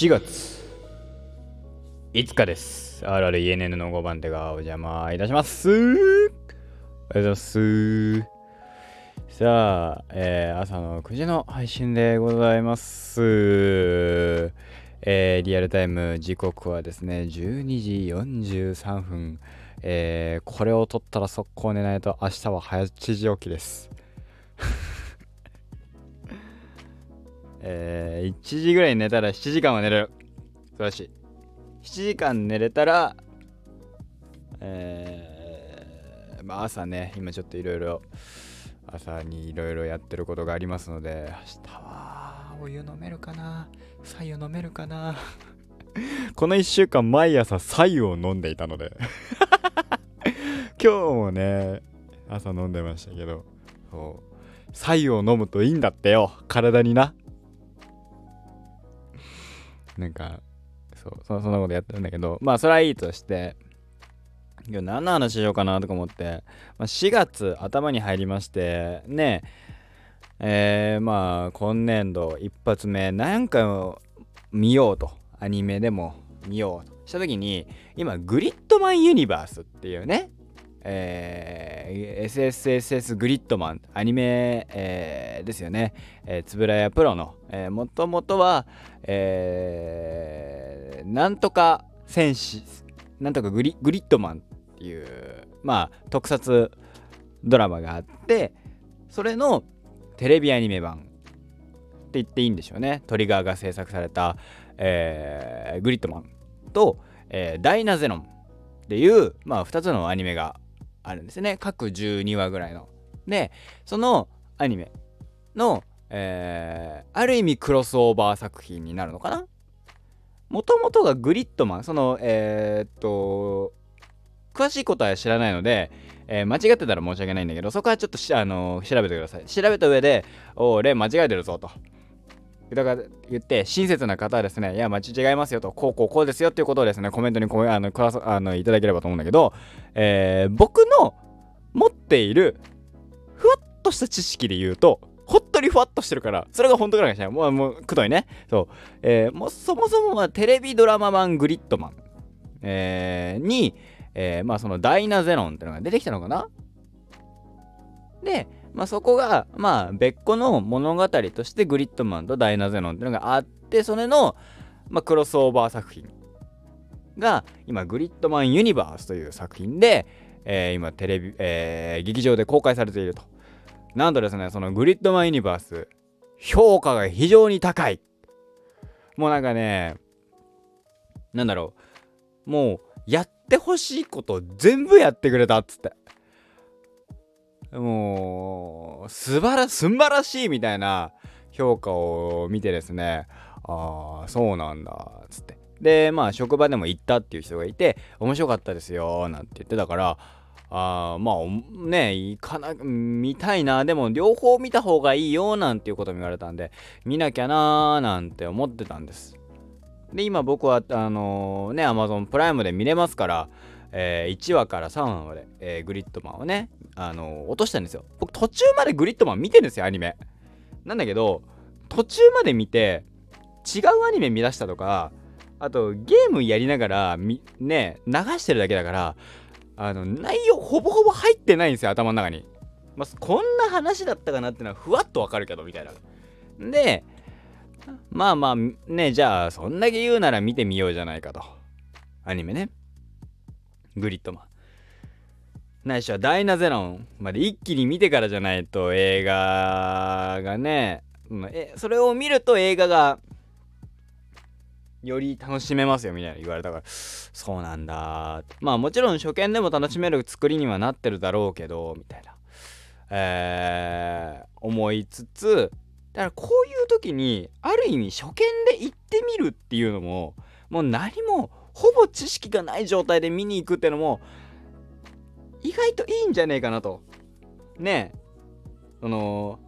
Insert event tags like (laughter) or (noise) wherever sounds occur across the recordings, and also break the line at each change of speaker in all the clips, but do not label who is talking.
4月。5日です。RRENN の5番手がお邪魔いたします。おはようございます。さあ、えー、朝の9時の配信でございます。えー、リアルタイム時刻はですね12時43分。えー、これを撮ったら速攻寝ないと明日は8時起きです。えー、1時ぐらい寝たら7時間は寝れる。素晴らしい。7時間寝れたら、えー、まあ朝ね、今ちょっといろいろ、朝にいろいろやってることがありますので、明日はお湯飲めるかな白湯飲めるかな (laughs) この1週間毎朝白湯を飲んでいたので (laughs) 今日もね、朝飲んでましたけど、そう。白湯を飲むといいんだってよ、体にな。なんか、そう、そんなことやってるんだけど、まあ、それはいいとして、今日何の話しようかなとか思って、まあ、4月頭に入りまして、ねえー、まあ、今年度一発目、何回も見ようと、アニメでも見ようとした時に、今、グリッドマンユニバースっていうね、えー、SSSS グリッドマンアニメ、えー、ですよね、えー、つぶらやプロの、えー、もともとは、えー、なんとか戦士なんとかグリグリッドマンっていうまあ特撮ドラマがあってそれのテレビアニメ版って言っていいんでしょうね。トリガーが制作された、えー、グリッドマンと、えー、ダイナゼノンっていう、まあ、2つのアニメがあるんですね各12話ぐらいの。でそのアニメの、えー、ある意味クロスオーバー作品になるのかな？もともとがグリッドマンそのえー、っと詳しいことは知らないので、えー、間違ってたら申し訳ないんだけどそこはちょっとあの調べてください調べた上で「おおレ間違えてるぞ」と。言って親切な方はですねいや間違いますよとこうこうこうですよっていうことをですねコメントにあのくあのいただければと思うんだけど、えー、僕の持っているふわっとした知識で言うとほっとりふわっとしてるから、それが本当かもしれない。もう、もう、くどいね。そう。えー、もう、そもそもはテレビドラマ版グリッドマン、えー、に、えー、まあ、そのダイナゼロンってのが出てきたのかなで、まあ、そこが、まあ、別個の物語としてグリッドマンとダイナゼノンっていうのがあって、それの、まあ、クロスオーバー作品が、今、グリッドマンユニバースという作品で、えー、今、テレビ、えー、劇場で公開されていると。なんとですね、そのグリッドマンユニバース、評価が非常に高い。もうなんかね、なんだろう、もう、やってほしいこと全部やってくれたっつって。もう、素晴ら、素晴らしいみたいな評価を見てですね、ああ、そうなんだ、つって。で、まあ、職場でも行ったっていう人がいて、面白かったですよ、なんて言ってたから、あまあね行かな見たいなでも両方見た方がいいよなんていうことも言われたんで見なきゃなーなんて思ってたんですで今僕はあのー、ね Amazon プライムで見れますからえー、1話から3話まで、えー、グリッドマンをね、あのー、落としたんですよ。僕途中までグリッドマン見てるんですよ、アニメ。なんだけど、途中まで見て、違うアニメ見出したとか、あとゲームやりながらね、流してるだけだから、あの、内容ほぼほぼ入ってないんですよ、頭の中に。まあ、こんな話だったかなってのはふわっとわかるけど、みたいな。で、まあまあ、ね、じゃあ、そんだけ言うなら見てみようじゃないかと。アニメね。グリッドマン。ないしはダイナゼロンまで一気に見てからじゃないと映画がね、えそれを見ると映画がより楽しめますよみたいな言われたから。そうなんだ。まあもちろん初見でも楽しめる作りにはなってるだろうけどみたいな。えー、思いつつだからこういう時にある意味初見で行ってみるっていうのももう何もほぼ知識がない状態で見に行くってのも意外といいんじゃねえかなと。ねえ。その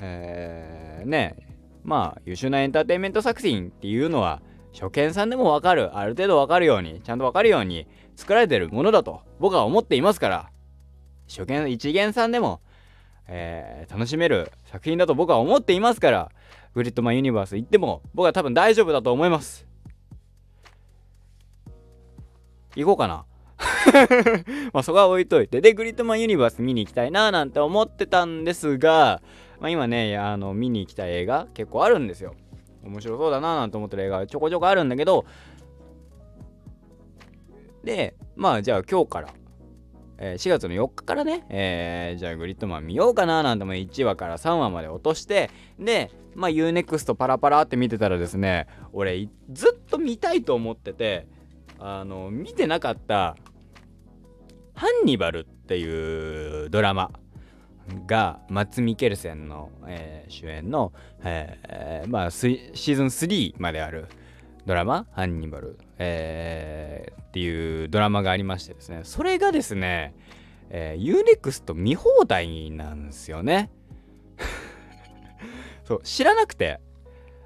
えー、ねえ。まあ優秀なエンターテインメント作品っていうのは初見さんでもわかる。ある程度わかるようにちゃんとわかるように作られてるものだと僕は思っていますから初見一元さんでも、えー、楽しめる作品だと僕は思っていますからグリッドマンユニバース行っても僕は多分大丈夫だと思います。行こうかな。(laughs) まあそこは置いといて。でグリッドマンユニバース見に行きたいななんて思ってたんですが、まあ、今ねあの見に行きたい映画結構あるんですよ。面白そうだななんて思ってる映画ちょこちょこあるんだけどでまあじゃあ今日からえー、4月の4日からね、えー、じゃあグリッドマン見ようかななんても1話から3話まで落としてでまあ UNEXT パラパラって見てたらですね俺ずっと見たいと思っててあの見てなかったハンニバルっていうドラマがマッツ・ミケルセンの、えー、主演の、えー、まあシーズン3まであるドラマ「ハンニバル」えー、っていうドラマがありましてですね。それがですね、えー、UNEXT 見放題なんですよね。(laughs) そう知らなくて。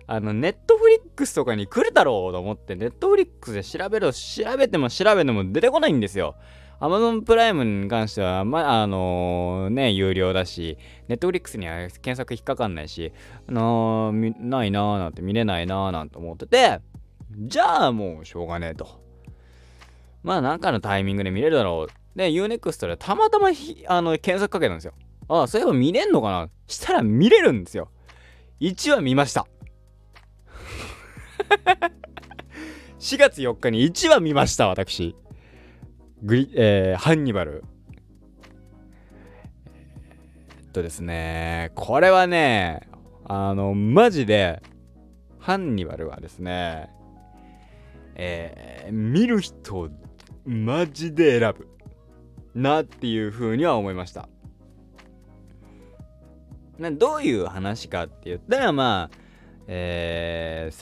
あのネットフリックスとかに来るだろうと思ってネットフリックスで調べろ調べても調べても出てこないんですよ Amazon プライムに関しては、まあ、あのー、ね、有料だし、Netflix には検索引っかかんないし、あのー、ないなーなんて見れないなーなんて思ってて、じゃあもうしょうがねえと。まあなんかのタイミングで見れるだろう。で、UNEXT でたまたまあの検索かけたんですよ。ああ、そういえば見れんのかなしたら見れるんですよ。1話見ました。(laughs) 4月4日に1話見ました、私。グリ、えー、ハンニバル。えっとですね、これはね、あの、マジで、ハンニバルはですね、えー、見る人マジで選ぶなっていう風には思いましたなどういう話かって言ったらまあえー、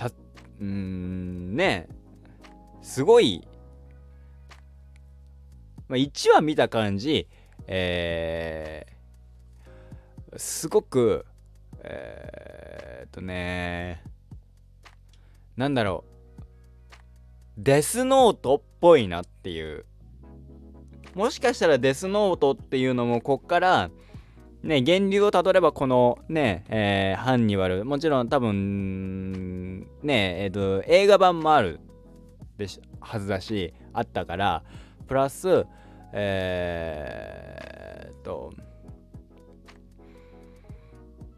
さうんね。すごい、まあ、1話見た感じえー、すごくえー、っとねなんだろう。デスノートっぽいなっていう。もしかしたらデスノートっていうのもこっからね源流をたどればこのね、えー、ハンニバルもちろん多分ねえっ、ー、と映画版もあるでしはずだしあったからプラスえー、っと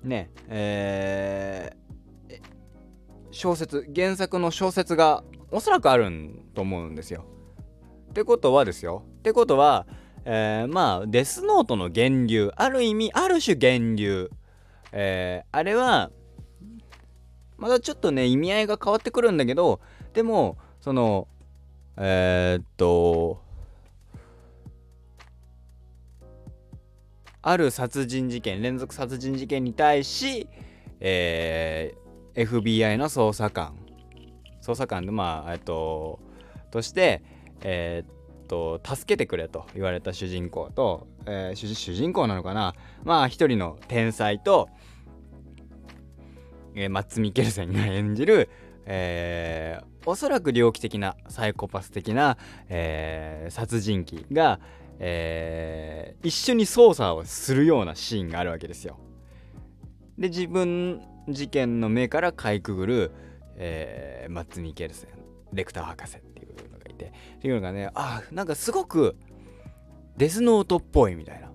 ねえー、小説原作の小説がおそらくあると思うんですよ。ってことはですよ。ってことは、えー、まあデスノートの源流ある意味ある種源流、えー、あれはまたちょっとね意味合いが変わってくるんだけどでもそのえー、っとある殺人事件連続殺人事件に対し、えー、FBI の捜査官。捜査官でまあえっととしてえー、っと助けてくれと言われた主人公と、えー、主人公なのかな？まあ一人の天才と、えー、マッツ・ミケルセンが演じる、えー、おそらく猟奇的なサイコパス的な、えー、殺人鬼が、えー、一緒に捜査をするようなシーンがあるわけですよ。で自分事件の目からかいくぐる、えー、マッツ・ミケルセンレクター博士いて。っていうのがねあなんかすごくデスノートっぽいみたいな。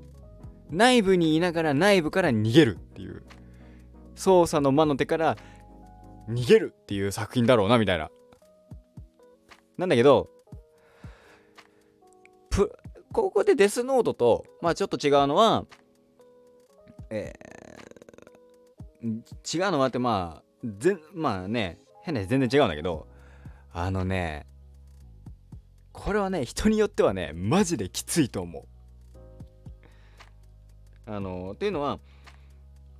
内部にいながら内部から逃げるっていう。操作の魔の手から逃げるっていう作品だろうなみたいな。なんだけどここでデスノートとまあちょっと違うのはえー、違うのはってまあぜまあね変な全然違うんだけどあのねこれはね人によってはねマジできついと思う。あのっていうのは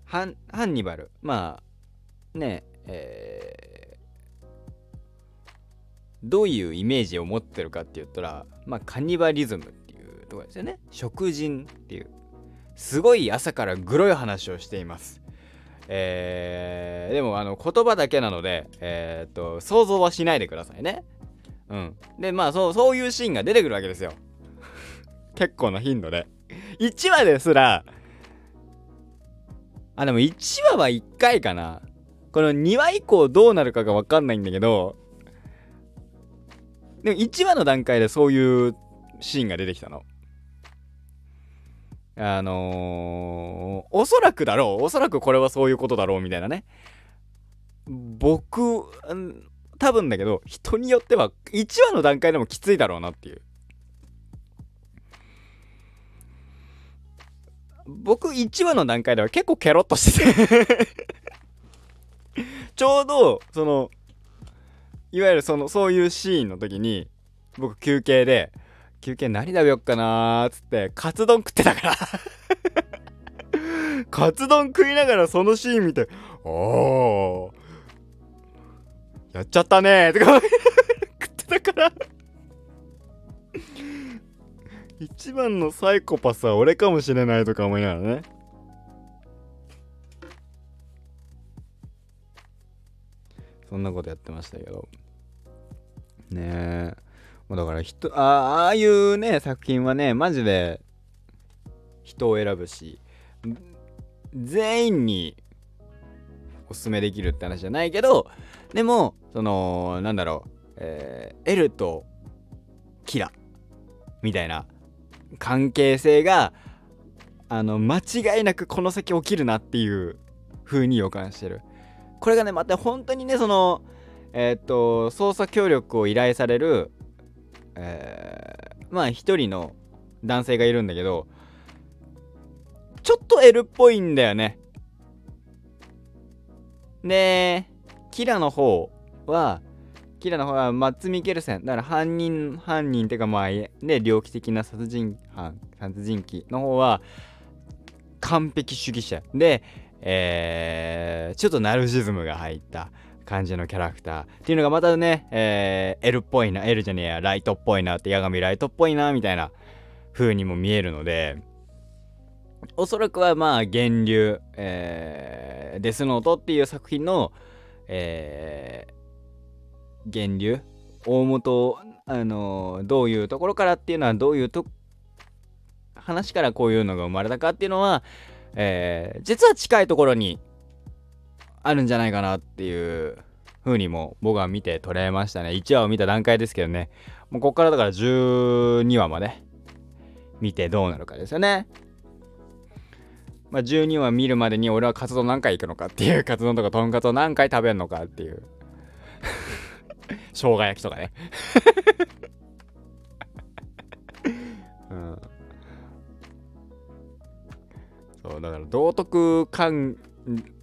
ハンハンニバル。まあねえー、どういうイメージを持ってるかって言ったらまあカニバリズムっていうとこですよね。食人っていう。すごい朝からグロい話をしています。えー、でもあの言葉だけなので、えー、っと想像はしないでくださいね。うん。でまあそうそういうシーンが出てくるわけですよ。(laughs) 結構な頻度で。1話ですらあでも1話は1回かな。この2話以降どうなるかが分かんないんだけどでも1話の段階でそういうシーンが出てきたの。あのー、おそらくだろうおそらくこれはそういうことだろうみたいなね僕多分だけど人によっては1話の段階でもきついだろうなっていう。僕1話の段階では結構ケロッとしてて。(laughs) ちょうどそのいわゆるそのそういうシーンの時に僕休憩で休憩何食べよっかなーっつってカツ丼食ってたから。(laughs) カツ丼食いながらそのシーン見ておー。やっちゃったね。ーとか食ってたから。一番のサイコパスは俺かもしれないとか思いながらね。そんなことやってましたけど。ねえ。もうだから人あああいうね作品はねマジで人を選ぶし全員におすすめできるって話じゃないけどでもそのなんだろう、えー、L とキラみたいな関係性があの間違いなくこの先起きるなっていう風に予感してる。これがねまた本当にねそのえっ、と捜査協力を依頼されるえー、まあ一人の男性がいるんだけどちょっと L っぽいんだよね。でキラの方はキラの方はマッツ・ミケルセンだから犯人犯人っていうかまあね猟奇的な殺人犯殺人鬼の方は完璧主義者で、えー、ちょっとナルシズムが入った感じのキャラクターっていうのがまたね、えー、L っぽいな L じゃねえやライトっぽいなって八神ライトっぽいなみたいな風にも見えるのでおそらくはまあ源流、えー、デスノートっていう作品の、えー、源流？大元あの、どういうところからっていうのはどういうと話からこういうのが生まれたかっていうのは、えー、実は近いところにあるんじゃないかなっていう風にも僕は見て取れましたね。1話を見た段階ですけどね。もうこっからだから12話まで見てどうなるかですよね。まあ、12話見るまでに俺はカツ丼何回行くのかっていうカツ丼とかとんかつを何回食べるのかっていう。生姜焼きとかね。(laughs) うん、そうだから道徳観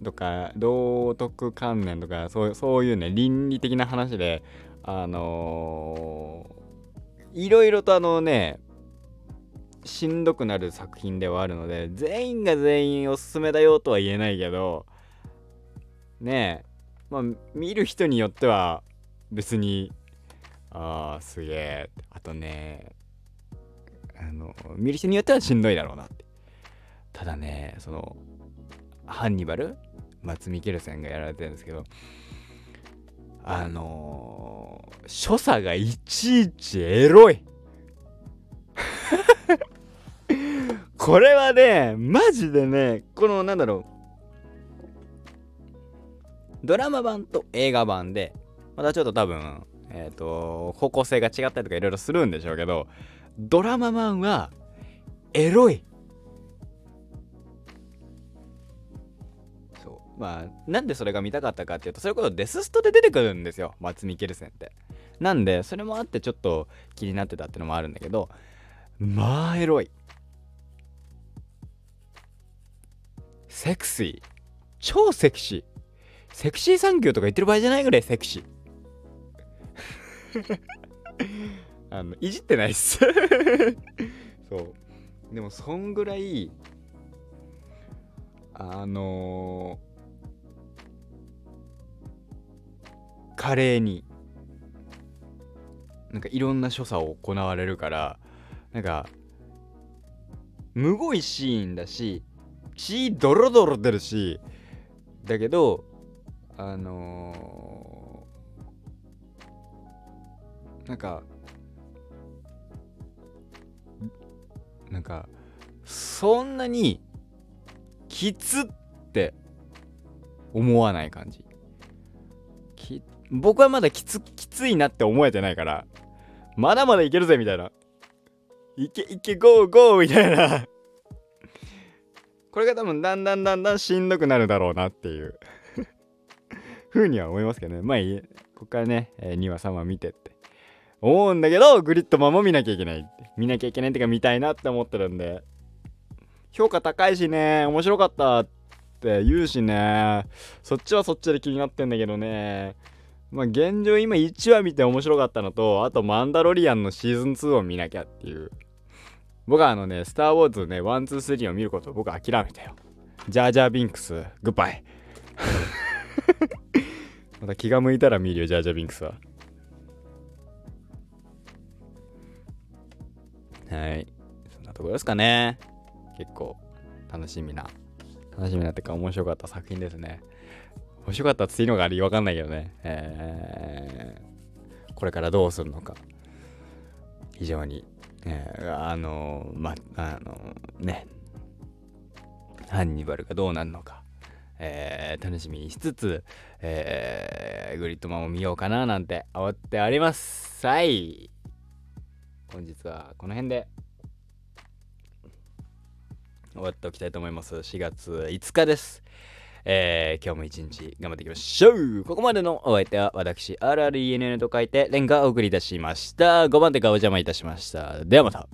とか道徳観念とかそうそういうね倫理的な話であのー、いろいろとあのねしんどくなる作品ではあるので全員が全員おすすめだよとは言えないけどねえまあ見る人によっては別にああすげえ。あとねあの見る人によってはしんどいだろうなって。ただねそのハンニバル松見ケルセンがやられてるんですけどあのー、所作がいちいちエロい。(laughs) これはね、マジでね、このなんだろう、ドラマ版と映画版で、またちょっと多分、えっ、ー、と、方向性が違ったりとかいろいろするんでしょうけど、ドラマ版は、エロい。そう。まあ、なんでそれが見たかったかっていうと、それこそデスストで出てくるんですよ、マツミケルセンって。なんで、それもあってちょっと気になってたっていうのもあるんだけど、まあ、エロい。セクシー。超セクシー。セクシー産業とか言ってる場合じゃないぐらいセクシー。(laughs) あの、いじってないっす (laughs) そう。でも、そんぐらい、あのー、華麗に、なんかいろんな所作を行われるから、なんか、むごいシーンだし、血ドロドロ出るしだけどあのー、なんかなんかそんなにきつって思わない感じ。僕はまだきつきついなって思えてないからまだまだいけるぜみたいな。いけいけゴーゴーみたいな。これが多分だんだんだんだんしんどくなるだろうなっていうふうには思いますけどね。まあいいこっからね、え、2話3話見てって。思うんだけどグリッドマンも見なきゃいけない見なきゃいけないってか見たいなって思ってるんで。評価高いしね。面白かったって言うしね。そっちはそっちで気になってんだけどね。まあ現状今1話見て面白かったのとあとマンダロリアンのシーズン2を見なきゃっていう。僕はあのねスター・ウォーズね123を見ることを僕は諦めたよ。ジャージャー・ビンクスグッバイ。(laughs) また気が向いたら見るよジャージャー・ビンクスは。はい。そんなところですかね。結構楽しみな。楽しみなってか面白かった作品ですね。面白かったっていうのがありわかんないけどね、えー、これからどうするのか。非常に、えー、あのまあのね。ハンニバルがどうなるのか、えー、楽しみにしつつ、えー、グリッドマンを見ようかななんて思っております。はい。本日はこの辺で終わっておきたいと思います。4月5日です。えー、今日も一日頑張っていきましょうここまでのお相手は私、RRENN と書いて、レンがお送りいたしました。5番手がお邪魔いたしました。ではまた。